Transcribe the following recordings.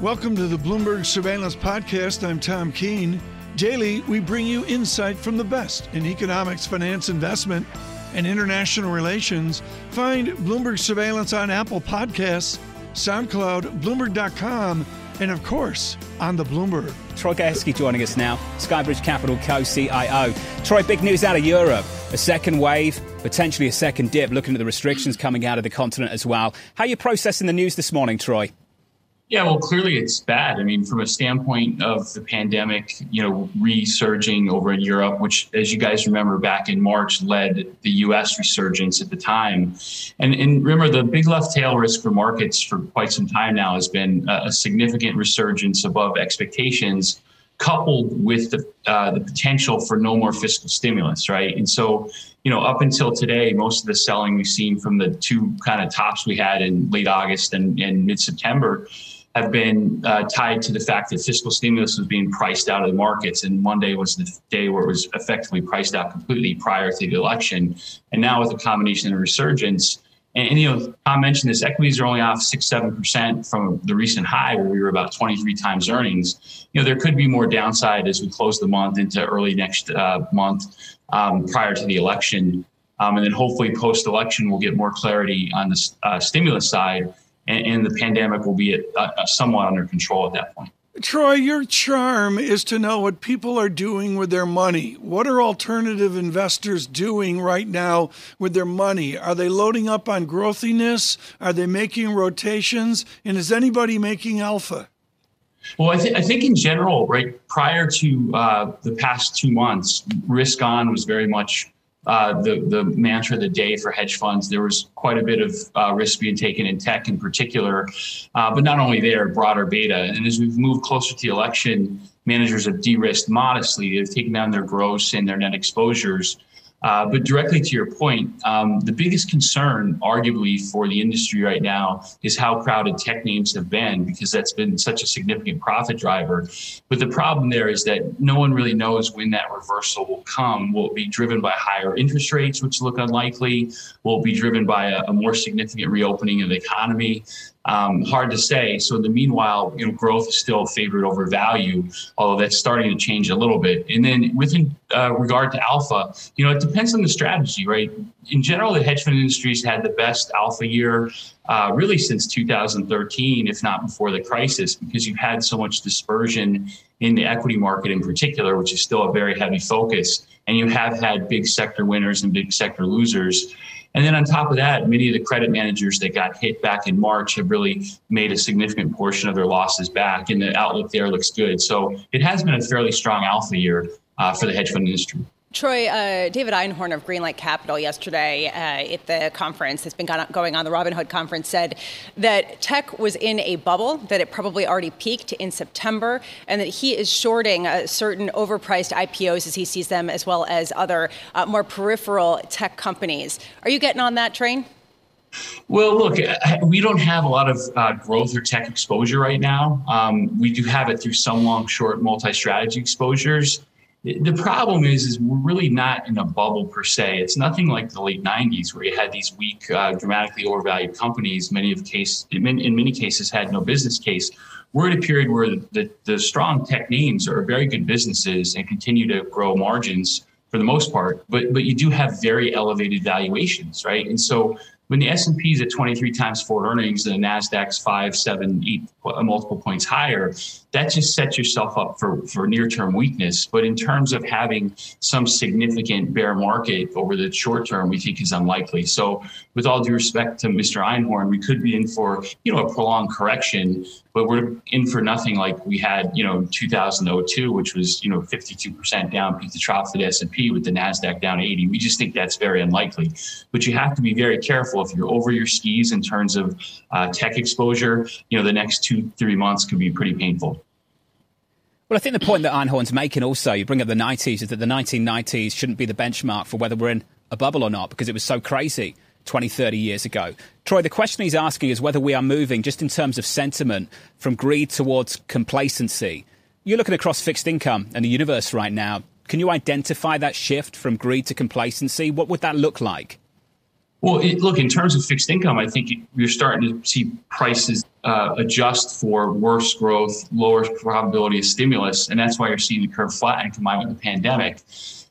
Welcome to the Bloomberg Surveillance Podcast. I'm Tom Keene. Daily, we bring you insight from the best in economics, finance, investment, and international relations. Find Bloomberg Surveillance on Apple Podcasts, SoundCloud, Bloomberg.com, and of course, on the Bloomberg. Troy Gayeski joining us now, Skybridge Capital co-CIO. Troy, big news out of Europe. A second wave, potentially a second dip, looking at the restrictions coming out of the continent as well. How are you processing the news this morning, Troy? Yeah, well, clearly it's bad. I mean, from a standpoint of the pandemic, you know, resurging over in Europe, which, as you guys remember, back in March led the U.S. resurgence at the time. And, and remember, the big left tail risk for markets for quite some time now has been a significant resurgence above expectations, coupled with the uh, the potential for no more fiscal stimulus, right? And so, you know, up until today, most of the selling we've seen from the two kind of tops we had in late August and, and mid September have been uh, tied to the fact that fiscal stimulus was being priced out of the markets. And Monday was the day where it was effectively priced out completely prior to the election. And now with a combination of resurgence, and, and, you know, Tom mentioned this, equities are only off six, seven percent from the recent high where we were about 23 times earnings. You know, there could be more downside as we close the month into early next uh, month um, prior to the election. Um, and then hopefully post election, we'll get more clarity on the uh, stimulus side and, and the pandemic will be at, uh, somewhat under control at that point. Troy, your charm is to know what people are doing with their money. What are alternative investors doing right now with their money? Are they loading up on growthiness? Are they making rotations? And is anybody making alpha? Well, I, th- I think in general, right, prior to uh, the past two months, risk on was very much uh, the the mantra of the day for hedge funds. There was quite a bit of uh, risk being taken in tech in particular, uh, but not only there, broader beta. And as we've moved closer to the election, managers have de-risked modestly. They've taken down their gross and their net exposures. Uh, but directly to your point, um, the biggest concern, arguably, for the industry right now is how crowded tech names have been because that's been such a significant profit driver. But the problem there is that no one really knows when that reversal will come. Will it be driven by higher interest rates, which look unlikely? Will it be driven by a, a more significant reopening of the economy? Um, hard to say. So in the meanwhile, you know, growth is still favored over value, although that's starting to change a little bit. And then within uh, regard to alpha, you know, it depends on the strategy, right? In general, the hedge fund industry's had the best alpha year uh, really since 2013, if not before the crisis, because you've had so much dispersion in the equity market in particular, which is still a very heavy focus. And you have had big sector winners and big sector losers. And then on top of that, many of the credit managers that got hit back in March have really made a significant portion of their losses back, and the outlook there looks good. So it has been a fairly strong alpha year uh, for the hedge fund industry. Troy, uh, David Einhorn of Greenlight Capital yesterday uh, at the conference that's been going on, the Robinhood conference, said that tech was in a bubble, that it probably already peaked in September, and that he is shorting uh, certain overpriced IPOs as he sees them, as well as other uh, more peripheral tech companies. Are you getting on that train? Well, look, we don't have a lot of uh, growth or tech exposure right now. Um, we do have it through some long, short, multi strategy exposures. The problem is, is we're really not in a bubble per se. It's nothing like the late '90s where you had these weak, uh, dramatically overvalued companies. Many of case, in, many cases, had no business case. We're at a period where the, the strong tech names are very good businesses and continue to grow margins for the most part. But but you do have very elevated valuations, right? And so when the S&P is at 23 times forward earnings and the Nasdaq's five, seven, eight multiple points higher, that just sets yourself up for, for near-term weakness. But in terms of having some significant bear market over the short term, we think is unlikely. So with all due respect to Mr. Einhorn, we could be in for, you know, a prolonged correction, but we're in for nothing like we had, you know, 2002, which was, you know, 52% down peak to trough for the S&P with the Nasdaq down 80. We just think that's very unlikely. But you have to be very careful if you're over your skis in terms of uh, tech exposure. You know, the next two, three months could be pretty painful. Well, I think the point that Einhorn's making also, you bring up the 90s, is that the 1990s shouldn't be the benchmark for whether we're in a bubble or not because it was so crazy 20, 30 years ago. Troy, the question he's asking is whether we are moving, just in terms of sentiment, from greed towards complacency. You're looking across fixed income and the universe right now. Can you identify that shift from greed to complacency? What would that look like? Well, it, look, in terms of fixed income, I think you're starting to see prices uh, adjust for worse growth, lower probability of stimulus, and that's why you're seeing the curve flatten combined with the pandemic.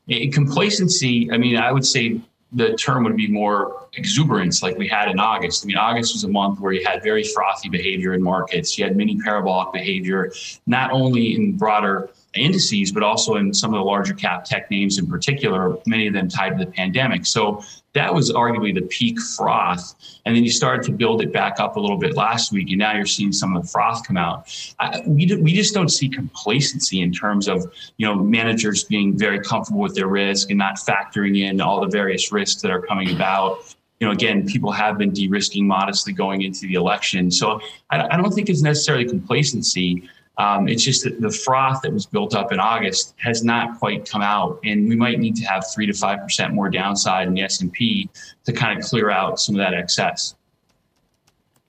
In complacency, I mean, I would say the term would be more exuberance like we had in August. I mean, August was a month where you had very frothy behavior in markets. You had mini parabolic behavior, not only in broader indices, but also in some of the larger cap tech names in particular, many of them tied to the pandemic. So that was arguably the peak froth. And then you started to build it back up a little bit last week, and now you're seeing some of the froth come out. I, we, do, we just don't see complacency in terms of you know managers being very comfortable with their risk and not factoring in all the various risks that are coming about. You know, again, people have been de-risking modestly going into the election. So I, I don't think it's necessarily complacency. Um, it's just that the froth that was built up in August has not quite come out, and we might need to have three to five percent more downside in the S and P to kind of clear out some of that excess.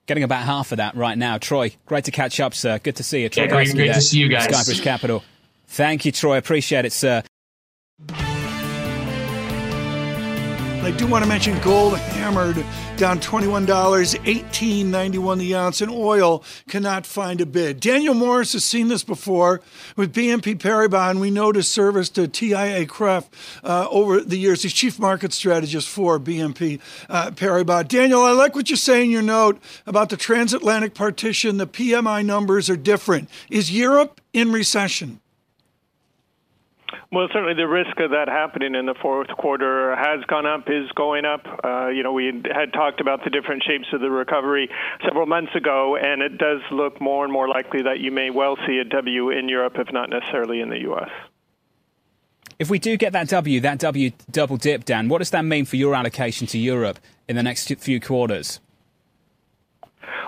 Getting about half of that right now, Troy. Great to catch up, sir. Good to see you. Troy yeah, great, great to see you guys. Skybridge Capital. Thank you, Troy. Appreciate it, sir. I do want to mention gold hammered down $21, 18.91 the ounce, and oil cannot find a bid. Daniel Morris has seen this before with BNP Paribas, and we know to service to TIAA-CREF uh, over the years. He's chief market strategist for BNP uh, Paribas. Daniel, I like what you say in your note about the transatlantic partition. The PMI numbers are different. Is Europe in recession? Well, certainly the risk of that happening in the fourth quarter has gone up, is going up. Uh, you know, we had talked about the different shapes of the recovery several months ago, and it does look more and more likely that you may well see a W in Europe, if not necessarily in the U.S. If we do get that W, that W double dip, Dan, what does that mean for your allocation to Europe in the next few quarters?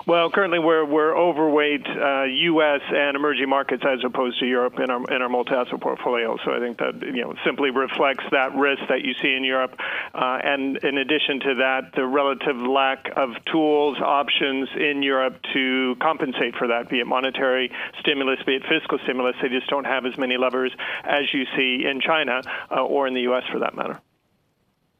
Well, currently we're we're overweight uh, U.S. and emerging markets as opposed to Europe in our in our multi-asset portfolio. So I think that you know simply reflects that risk that you see in Europe, uh, and in addition to that, the relative lack of tools options in Europe to compensate for that, be it monetary stimulus, be it fiscal stimulus. They just don't have as many levers as you see in China uh, or in the U.S. for that matter.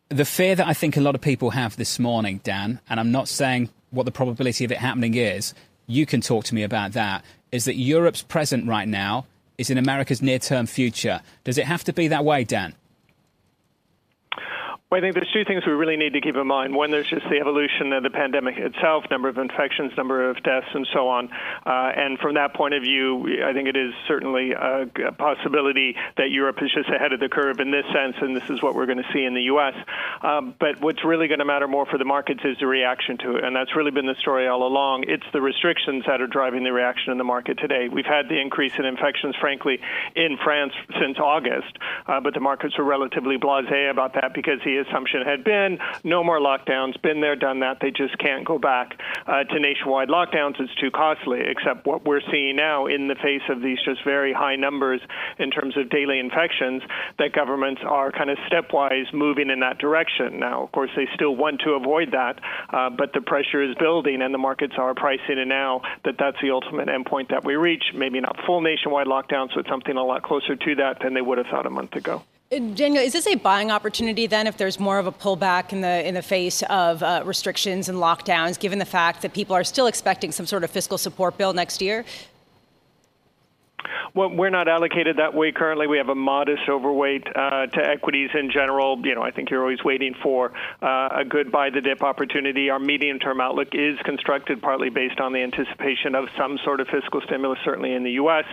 The fear that I think a lot of people have this morning, Dan, and I'm not saying what the probability of it happening is, you can talk to me about that, is that Europe's present right now is in America's near term future. Does it have to be that way, Dan? Well, I think there's two things we really need to keep in mind. One, there's just the evolution of the pandemic itself, number of infections, number of deaths, and so on. Uh, and from that point of view, I think it is certainly a, possibility that Europe is just ahead of the curve in this sense, and this is what we're going to see in the U.S. Um, but what's really going to matter more for the markets is the reaction to it, and that's really been the story all along. It's the restrictions that are driving the reaction in the market today. We've had the increase in infections, frankly, in France since August, uh, but the markets were relatively blasé about that because the assumption had been no more lockdowns, been there, done that. They just can't go back uh, to nationwide lockdowns. It's too costly, except what we're seeing now in the face of these just very high numbers in terms of daily infections, that governments are kind of stepwise moving in that direction. Now, of course, they still want to avoid that, uh, but the pressure is building, and the markets are pricing in now that that's the ultimate endpoint that we reach. Maybe not full nationwide lockdowns, but something a lot closer to that than they would have thought a month ago. Daniel, is this a buying opportunity then if there's more of a pullback in the in the face of uh, restrictions and lockdowns, given the fact that people are still expecting some sort of fiscal support bill next year? Well, we're not allocated that way currently. We have a modest overweight uh, to equities in general. You know, I think you're always waiting for uh, a good buy the dip opportunity. Our medium term outlook is constructed partly based on the anticipation of some sort of fiscal stimulus, certainly in the U.S.,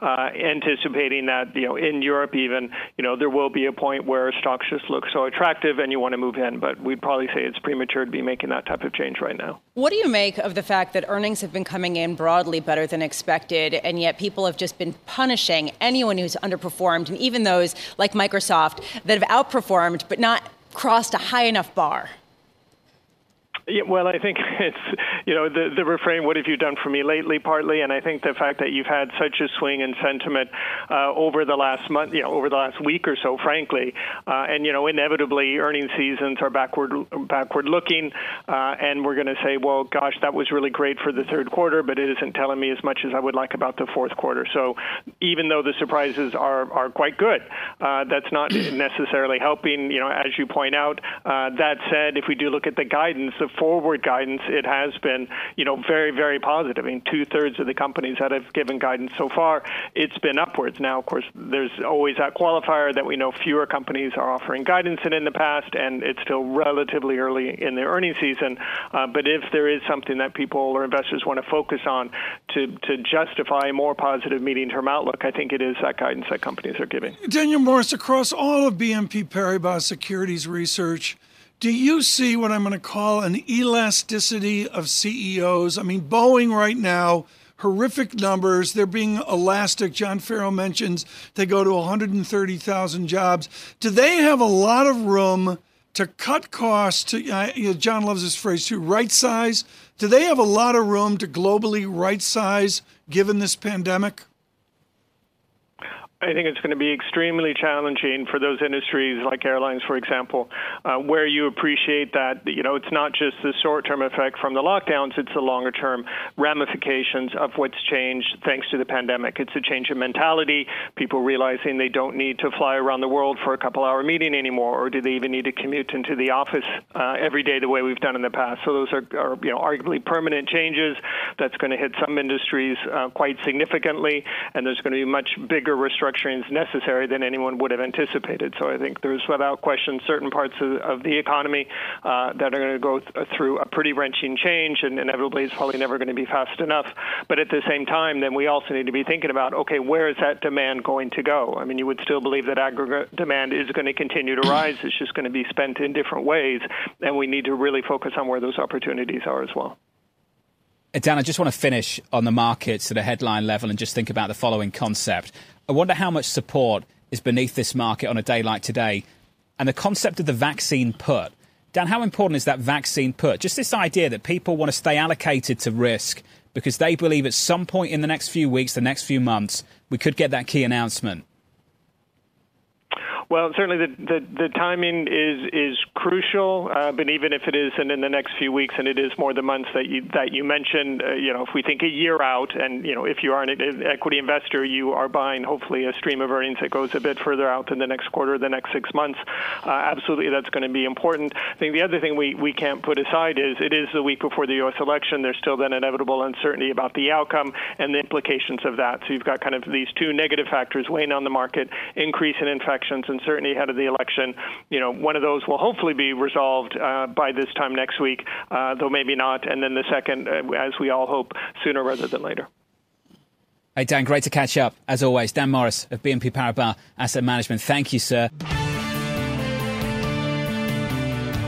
uh, anticipating that, you know, in Europe even, you know, there will be a point where stocks just look so attractive and you want to move in. But we'd probably say it's premature to be making that type of change right now. What do you make of the fact that earnings have been coming in broadly better than expected, and yet people have just been punishing anyone who's underperformed, and even those like Microsoft that have outperformed but not crossed a high enough bar? Yeah, well, I think it's you know the the refrain. What have you done for me lately? Partly, and I think the fact that you've had such a swing in sentiment uh, over the last month, you know, over the last week or so, frankly, uh, and you know, inevitably, earnings seasons are backward backward looking, uh, and we're going to say, well, gosh, that was really great for the third quarter, but it isn't telling me as much as I would like about the fourth quarter. So, even though the surprises are are quite good, uh, that's not necessarily helping. You know, as you point out. Uh, that said, if we do look at the guidance, the forward guidance, it has been, you know, very, very positive. I mean, two thirds of the companies that have given guidance so far, it's been upwards. Now, of course, there's always that qualifier that we know fewer companies are offering guidance than in the past, and it's still relatively early in the earnings season. Uh, but if there is something that people or investors want to focus on to, to justify a more positive medium term outlook, I think it is that guidance that companies are giving. Daniel Morris, across all of BNP Paribas Securities Research, do you see what I'm going to call an elasticity of CEOs? I mean, Boeing right now, horrific numbers. They're being elastic. John Ferro mentions they go to 130,000 jobs. Do they have a lot of room to cut costs? To you know, John loves this phrase too. Right size. Do they have a lot of room to globally right size given this pandemic? I think it's going to be extremely challenging for those industries like airlines, for example, uh, where you appreciate that you know it's not just the short-term effect from the lockdowns; it's the longer-term ramifications of what's changed thanks to the pandemic. It's a change in mentality, people realizing they don't need to fly around the world for a couple-hour meeting anymore, or do they even need to commute into the office uh, every day the way we've done in the past? So those are, are you know arguably permanent changes that's going to hit some industries uh, quite significantly, and there's going to be much bigger restrictions restructurings necessary than anyone would have anticipated. So I think there's without question certain parts of, of the economy uh, that are going to go th- through a pretty wrenching change, and inevitably it's probably never going to be fast enough. But at the same time, then we also need to be thinking about okay, where is that demand going to go? I mean, you would still believe that aggregate demand is going to continue to rise. It's just going to be spent in different ways, and we need to really focus on where those opportunities are as well. Dan, I just want to finish on the markets at a headline level and just think about the following concept. I wonder how much support is beneath this market on a day like today. And the concept of the vaccine put. Dan, how important is that vaccine put? Just this idea that people want to stay allocated to risk because they believe at some point in the next few weeks, the next few months, we could get that key announcement. Well, certainly the, the, the timing is is crucial, uh, but even if it isn't in the next few weeks, and it is more the months that you that you mentioned, uh, you know, if we think a year out, and you know, if you are an equity investor, you are buying hopefully a stream of earnings that goes a bit further out than the next quarter, the next six months. Uh, absolutely, that's going to be important. I think the other thing we we can't put aside is it is the week before the U.S. election. There's still that inevitable uncertainty about the outcome and the implications of that. So you've got kind of these two negative factors weighing on the market: increase in infections and uncertainty ahead of the election. You know, one of those will hopefully be resolved uh, by this time next week, uh, though maybe not. And then the second, uh, as we all hope, sooner rather than later. Hey, Dan, great to catch up. As always, Dan Morris of BNP Paribas Asset Management. Thank you, sir.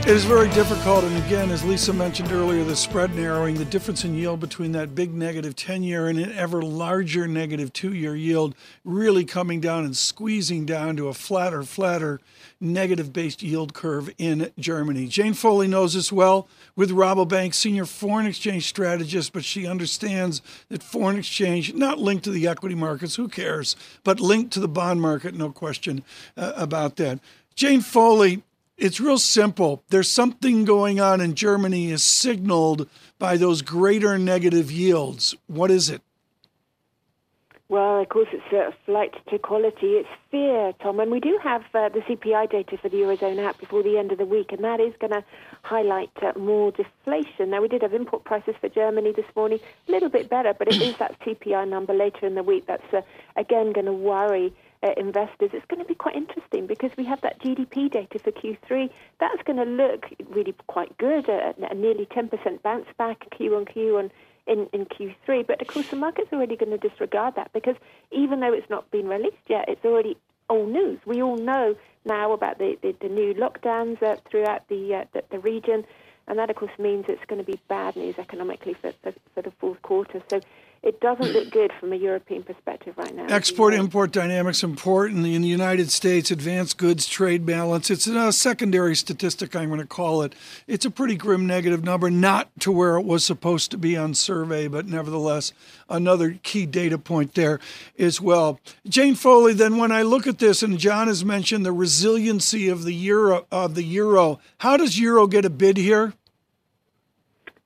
It is very difficult. And again, as Lisa mentioned earlier, the spread narrowing, the difference in yield between that big negative 10 year and an ever larger negative two year yield really coming down and squeezing down to a flatter, flatter negative based yield curve in Germany. Jane Foley knows this well with Rabobank, senior foreign exchange strategist, but she understands that foreign exchange, not linked to the equity markets, who cares, but linked to the bond market, no question uh, about that. Jane Foley, it's real simple. There's something going on in Germany is signaled by those greater negative yields. What is it? Well, of course, it's a flight to quality. It's fear, Tom. And we do have uh, the CPI data for the Eurozone out before the end of the week, and that is going to highlight uh, more deflation. Now, we did have import prices for Germany this morning, a little bit better, but it is that CPI number later in the week that's, uh, again, going to worry uh, investors, it's going to be quite interesting because we have that GDP data for Q3. That's going to look really quite good, a, a nearly 10% bounce back Q on Q on in, in Q3. But of course, the market's already going to disregard that because even though it's not been released yet, it's already old news. We all know now about the, the, the new lockdowns uh, throughout the, uh, the, the region, and that of course means it's going to be bad news economically for, for, for the fourth quarter. So it doesn't look good from a European perspective right now. Export import dynamics important in the United States. Advanced goods trade balance. It's a secondary statistic. I'm going to call it. It's a pretty grim negative number, not to where it was supposed to be on survey, but nevertheless another key data point there as well. Jane Foley. Then when I look at this, and John has mentioned the resiliency of the euro of the euro. How does euro get a bid here?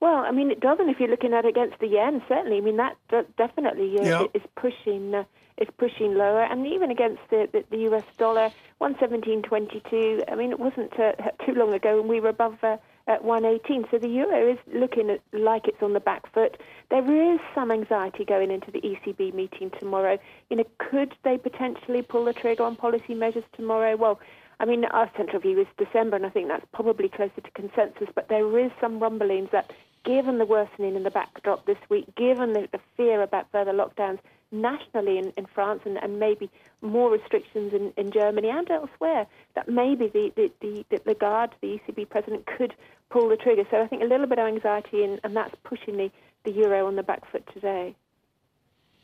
Well, I mean, it doesn't if you're looking at it against the yen. Certainly, I mean that, definitely uh, yep. is pushing uh, is pushing lower, and even against the, the, the U.S. dollar, one seventeen twenty two. I mean, it wasn't uh, too long ago when we were above uh, at one eighteen. So the euro is looking at, like it's on the back foot. There is some anxiety going into the ECB meeting tomorrow. You know, could they potentially pull the trigger on policy measures tomorrow? Well. I mean, our central view is December, and I think that's probably closer to consensus. But there is some rumblings that given the worsening in the backdrop this week, given the, the fear about further lockdowns nationally in, in France and, and, maybe more restrictions in, in, Germany and elsewhere, that maybe the, the, the, the Lagarde, the ECB president, could pull the trigger. So I think a little bit of anxiety, and, and that's pushing the, the euro on the back foot today.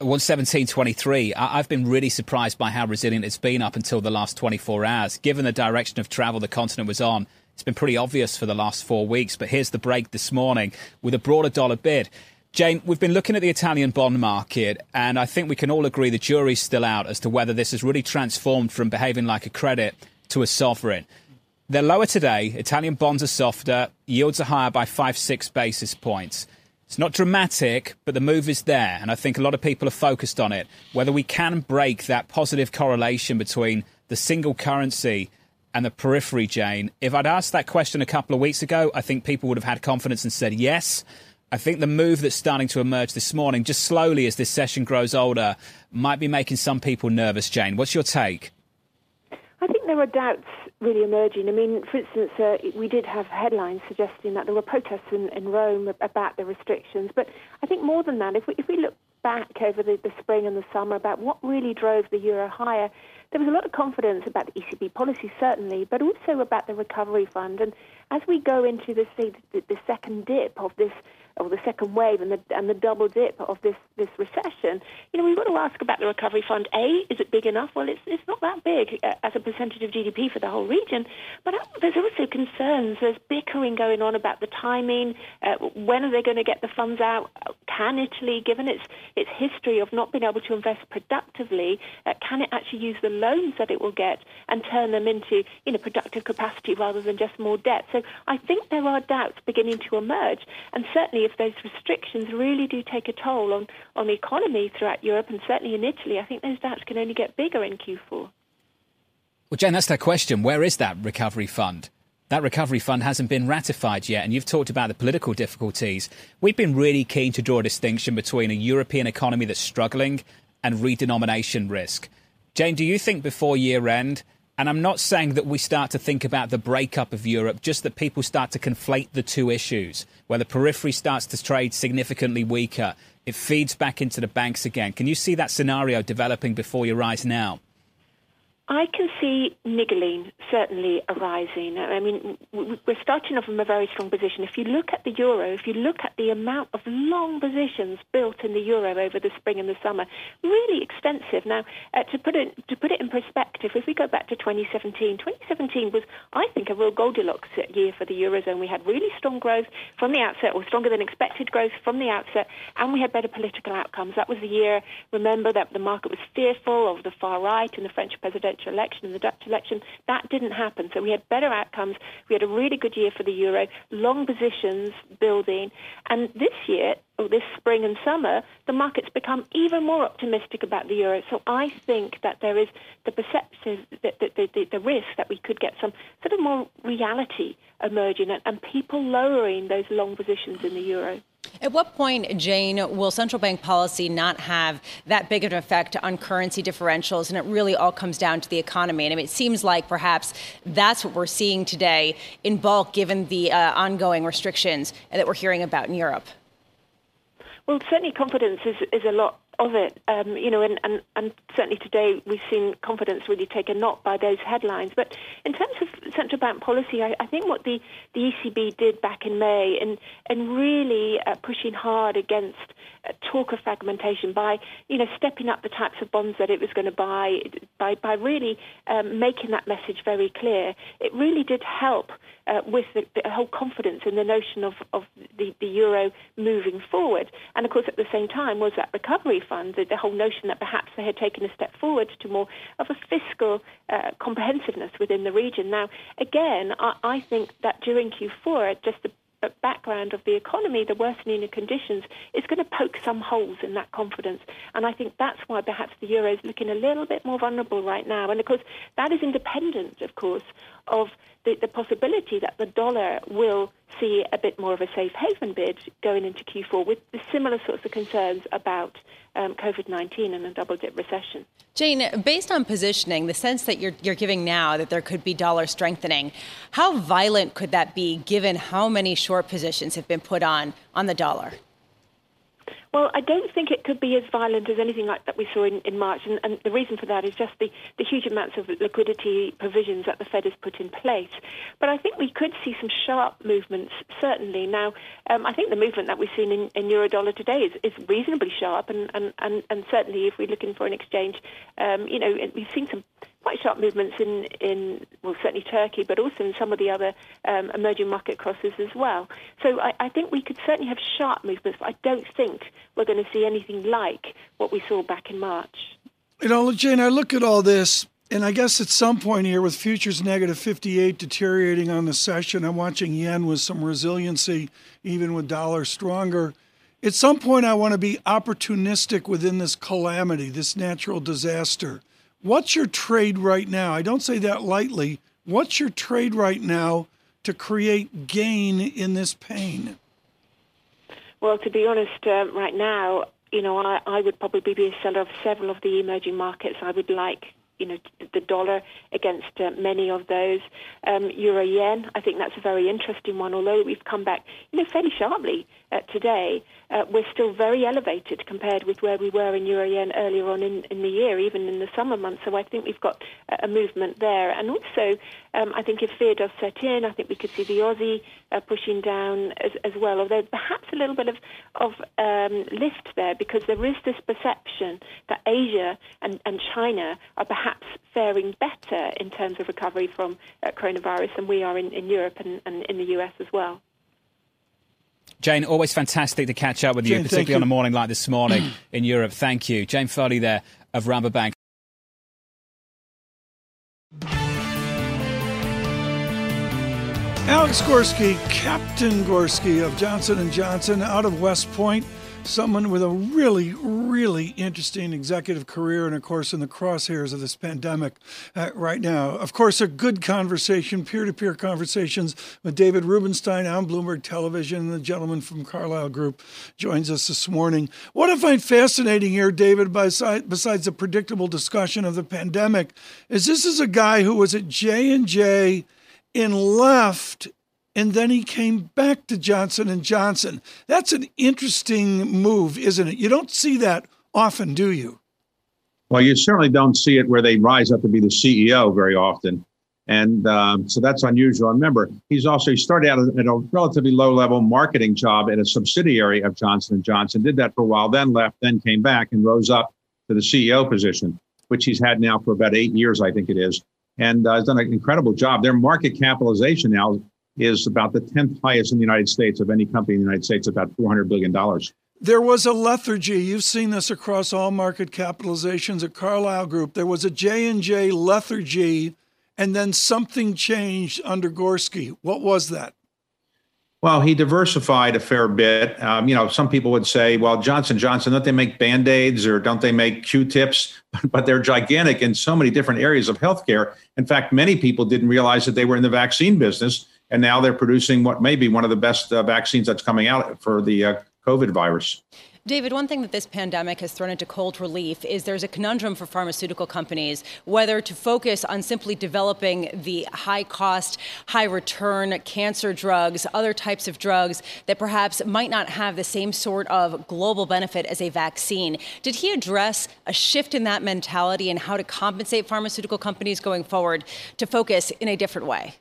117.23. I've been really surprised by how resilient it's been up until the last 24 hours. Given the direction of travel the continent was on, it's been pretty obvious for the last four weeks, but here's the break this morning with a broader dollar bid. Jane, we've been looking at the Italian bond market, and I think we can all agree the jury's still out as to whether this has really transformed from behaving like a credit to a sovereign. They're lower today. Italian bonds are softer. Yields are higher by five, six basis points. It's not dramatic, but the move is there, and I think a lot of people are focused on it. Whether we can break that positive correlation between the single currency and the periphery, Jane. If I'd asked that question a couple of weeks ago, I think people would have had confidence and said yes. I think the move that's starting to emerge this morning, just slowly as this session grows older, might be making some people nervous, Jane. What's your take? I think there are doubts really emerging. I mean, for instance, uh, we did have headlines suggesting that there were protests in, in Rome about the restrictions. But I think more than that, if we, if we look back over the, the spring and the summer about what really drove the euro higher, there was a lot of confidence about the ECB policy, certainly, but also about the recovery fund. And as we go into the, the second dip of this or the second wave and the and the double dip of this this recession, you know, we've got to ask about the recovery fund. A, is it big enough? Well, it's it's not that big uh, as a percentage of GDP for the whole region, but uh, there's also concerns. There's bickering going on about the timing. Uh, when are they going to get the funds out? Can Italy, given its its history of not being able to invest productively, uh, can it actually use the loans that it will get and turn them into you know productive capacity rather than just more debt? So I think there are doubts beginning to emerge, and certainly if those restrictions really do take a toll on, on the economy throughout Europe and certainly in Italy, I think those doubts can only get bigger in Q4. Well, Jen, that's that question. Where is that recovery fund? That recovery fund hasn't been ratified yet, and you've talked about the political difficulties. We've been really keen to draw a distinction between a European economy that's struggling and redenomination risk. Jane, do you think before year end and I'm not saying that we start to think about the breakup of Europe, just that people start to conflate the two issues, where the periphery starts to trade significantly weaker. It feeds back into the banks again. Can you see that scenario developing before your eyes now? I can see niggling certainly arising. I mean, we're starting off from a very strong position. If you look at the euro, if you look at the amount of long positions built in the euro over the spring and the summer, really extensive. Now, uh, to put it to put it in perspective, if we go back to 2017, 2017 was, I think, a real Goldilocks year for the eurozone. We had really strong growth from the outset, or stronger than expected growth from the outset, and we had better political outcomes. That was the year. Remember that the market was fearful of the far right and the French presidential presidential election and the Dutch election. That didn't happen. So we had better outcomes. We had a really good year for the euro, long positions building. And this year, or this spring and summer, the market's become even more optimistic about the euro. So I think that there is the perception, the, the, the, the risk that we could get some sort of more reality emerging and, and people lowering those long positions in the euro. At what point, Jane, will central bank policy not have that big of an effect on currency differentials? And it really all comes down to the economy. And I mean, it seems like perhaps that's what we're seeing today in bulk, given the uh, ongoing restrictions that we're hearing about in Europe. Well, certainly confidence is, is a lot of it. Um, you know, and, and, and certainly today we've seen confidence really take a knock by those headlines. But in terms of central bank policy, I, I think what the, the ECB did back in May and, and really uh, pushing hard against uh, talk of fragmentation by, you know, stepping up the types of bonds that it was going to buy, by, by really um, making that message very clear, it really did help uh, with the, the, whole confidence in the notion of, of the, the euro moving forward. And of course, at the same time, was that recovery fund, the, the whole notion that perhaps they had taken a step forward to more of a fiscal uh, comprehensiveness within the region. Now, again, I, I think that during Q4, just the background of the economy, the worsening of conditions, is going to poke some holes in that confidence. And I think that's why perhaps the euro is looking a little bit more vulnerable right now. And of course, that is independent, of course, of the, the possibility that the dollar will see a bit more of a safe haven bid going into Q4 with the similar sorts of concerns about um, COVID 19 and a double dip recession. Jane, based on positioning, the sense that you're, you're giving now that there could be dollar strengthening, how violent could that be given how many short positions have been put on on the dollar? Well, I don't think it could be as violent as anything like that we saw in, in March, and, and the reason for that is just the, the huge amounts of liquidity provisions that the Fed has put in place. But I think we could see some sharp movements, certainly. Now, um, I think the movement that we've seen in, in Eurodollar today is, is reasonably sharp, and, and, and, and certainly if we're looking for an exchange, um, you know, we've seen some quite sharp movements in, in well, certainly Turkey, but also in some of the other um, emerging market crosses as well. So I, I, think we could certainly have sharp movements, but I don't think we're going to see anything like what we saw back in March. You know, Jane, I look at all this, and I guess at some point here, with futures negative 58 deteriorating on the session, I'm watching yen with some resiliency, even with dollar stronger. At some point, I want to be opportunistic within this calamity, this natural disaster. What's your trade right now? I don't say that lightly. What's your trade right now to create gain in this pain? Well, to be honest, uh, right now, you know, I, I would probably be a seller of several of the emerging markets. I would like you know, the dollar against uh, many of those. Um, Euro yen, I think that's a very interesting one. Although we've come back, you know, fairly sharply uh, today, uh, we're still very elevated compared with where we were in euro yen earlier on in, in the year, even in the summer months. So I think we've got a movement there. And also, um, I think if fear does set in, I think we could see the Aussie uh, pushing down as, as, well, although perhaps a little bit of, of um, lift there because there is this perception that Asia and, and China are perhaps faring better in terms of recovery from uh, coronavirus than we are in, in Europe and, and in the US as well. Jane, always fantastic to catch up with you, particularly you. on a morning like this morning in Europe. Thank you. Jane Foley there of Rabobank. Alex Gorsky, Captain Gorsky of Johnson & Johnson out of West Point someone with a really, really interesting executive career, and of course, in the crosshairs of this pandemic uh, right now. Of course, a good conversation, peer to peer conversations with David Rubenstein on Bloomberg Television. The gentleman from Carlyle Group joins us this morning. What I find fascinating here, David, besides, besides the predictable discussion of the pandemic, is this is a guy who was at J and J and left and then he came back to Johnson and Johnson. That's an interesting move, isn't it? You don't see that often, do you? Well, you certainly don't see it where they rise up to be the CEO very often, and um, so that's unusual. Remember, he's also he started out at a relatively low-level marketing job at a subsidiary of Johnson and Johnson. Did that for a while, then left, then came back and rose up to the CEO position, which he's had now for about eight years, I think it is, and uh, has done an incredible job. Their market capitalization now is about the 10th highest in the United States of any company in the United States, about $400 billion. There was a lethargy. You've seen this across all market capitalizations at Carlyle Group. There was a J&J lethargy, and then something changed under Gorsky. What was that? Well, he diversified a fair bit. Um, you know, some people would say, "Well, Johnson Johnson, don't they make band aids or don't they make Q-tips?" but they're gigantic in so many different areas of healthcare. In fact, many people didn't realize that they were in the vaccine business and now they're producing what may be one of the best uh, vaccines that's coming out for the uh, COVID virus. David, one thing that this pandemic has thrown into cold relief is there's a conundrum for pharmaceutical companies whether to focus on simply developing the high cost, high return cancer drugs, other types of drugs that perhaps might not have the same sort of global benefit as a vaccine. Did he address a shift in that mentality and how to compensate pharmaceutical companies going forward to focus in a different way?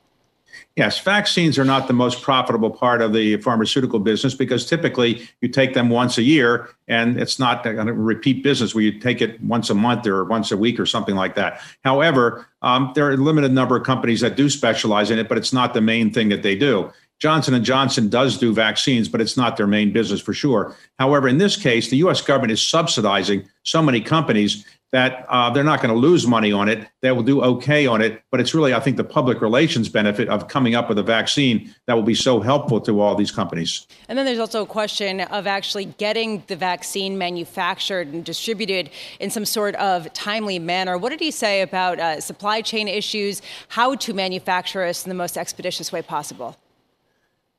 Yes, vaccines are not the most profitable part of the pharmaceutical business because typically you take them once a year and it's not a repeat business where you take it once a month or once a week or something like that. However, um, there are a limited number of companies that do specialize in it, but it's not the main thing that they do. Johnson and Johnson does do vaccines, but it's not their main business for sure. However, in this case, the U.S. government is subsidizing so many companies that uh, they're not going to lose money on it. They will do okay on it. But it's really, I think, the public relations benefit of coming up with a vaccine that will be so helpful to all these companies. And then there's also a question of actually getting the vaccine manufactured and distributed in some sort of timely manner. What did he say about uh, supply chain issues, how to manufacture this in the most expeditious way possible?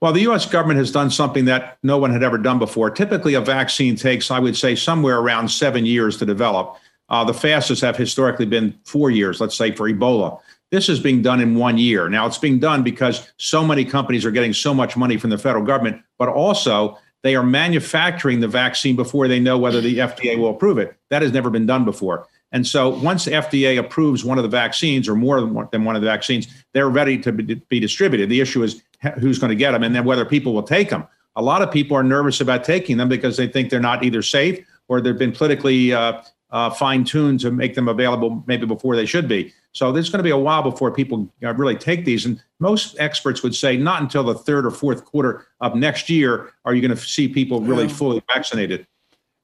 Well, the U.S. government has done something that no one had ever done before. Typically, a vaccine takes, I would say, somewhere around seven years to develop. Uh, the fastest have historically been four years, let's say for Ebola. This is being done in one year. Now, it's being done because so many companies are getting so much money from the federal government, but also they are manufacturing the vaccine before they know whether the FDA will approve it. That has never been done before. And so once the FDA approves one of the vaccines or more than one, of the vaccines, they're ready to be, be distributed. The issue is who's going to get them and then whether people will take them. A lot of people are nervous about taking them because they think they're not either safe or they've been politically uh, uh, fine tuned to make them available maybe before they should be. So there's going to be a while before people uh, really take these. And most experts would say not until the third or fourth quarter of next year are you going to see people really yeah. fully vaccinated.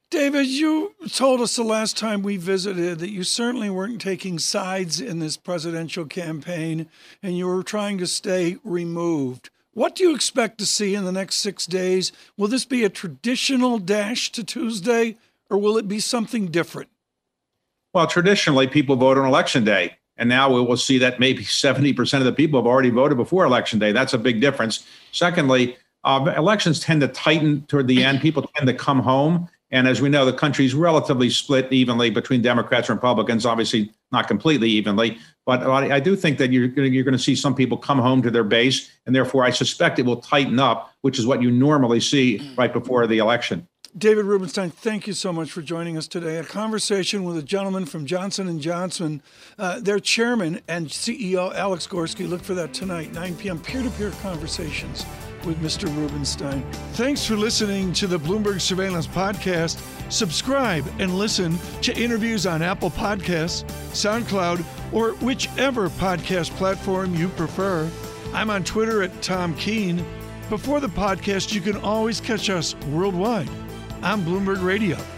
David, you told us the last time we visited that you certainly weren't taking sides in this presidential campaign and you were trying to stay removed. What do you expect to see in the next six days? Will this be a traditional dash to Tuesday or will it be something different? Well, traditionally, people vote on election day. And now we will see that maybe 70% of the people have already voted before election day. That's a big difference. Secondly, uh, elections tend to tighten toward the end. People tend to come home. And as we know, the country is relatively split evenly between Democrats and Republicans, obviously not completely evenly. But I do think that you're you're going to see some people come home to their base. And therefore, I suspect it will tighten up, which is what you normally see right before the election. David Rubenstein, thank you so much for joining us today. A conversation with a gentleman from Johnson and Johnson, uh, their chairman and CEO Alex Gorsky. Look for that tonight, 9 p.m. Peer-to-peer conversations with Mr. Rubenstein. Thanks for listening to the Bloomberg Surveillance Podcast. Subscribe and listen to interviews on Apple Podcasts, SoundCloud, or whichever podcast platform you prefer. I'm on Twitter at Tom Keene. Before the podcast, you can always catch us worldwide on Bloomberg Radio.